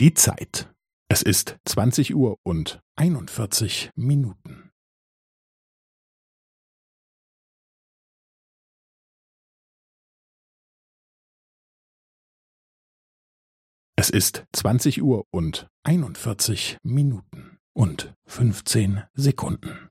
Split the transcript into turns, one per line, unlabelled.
Die Zeit. Es ist zwanzig Uhr und einundvierzig Minuten. Es ist zwanzig Uhr und einundvierzig Minuten und fünfzehn Sekunden.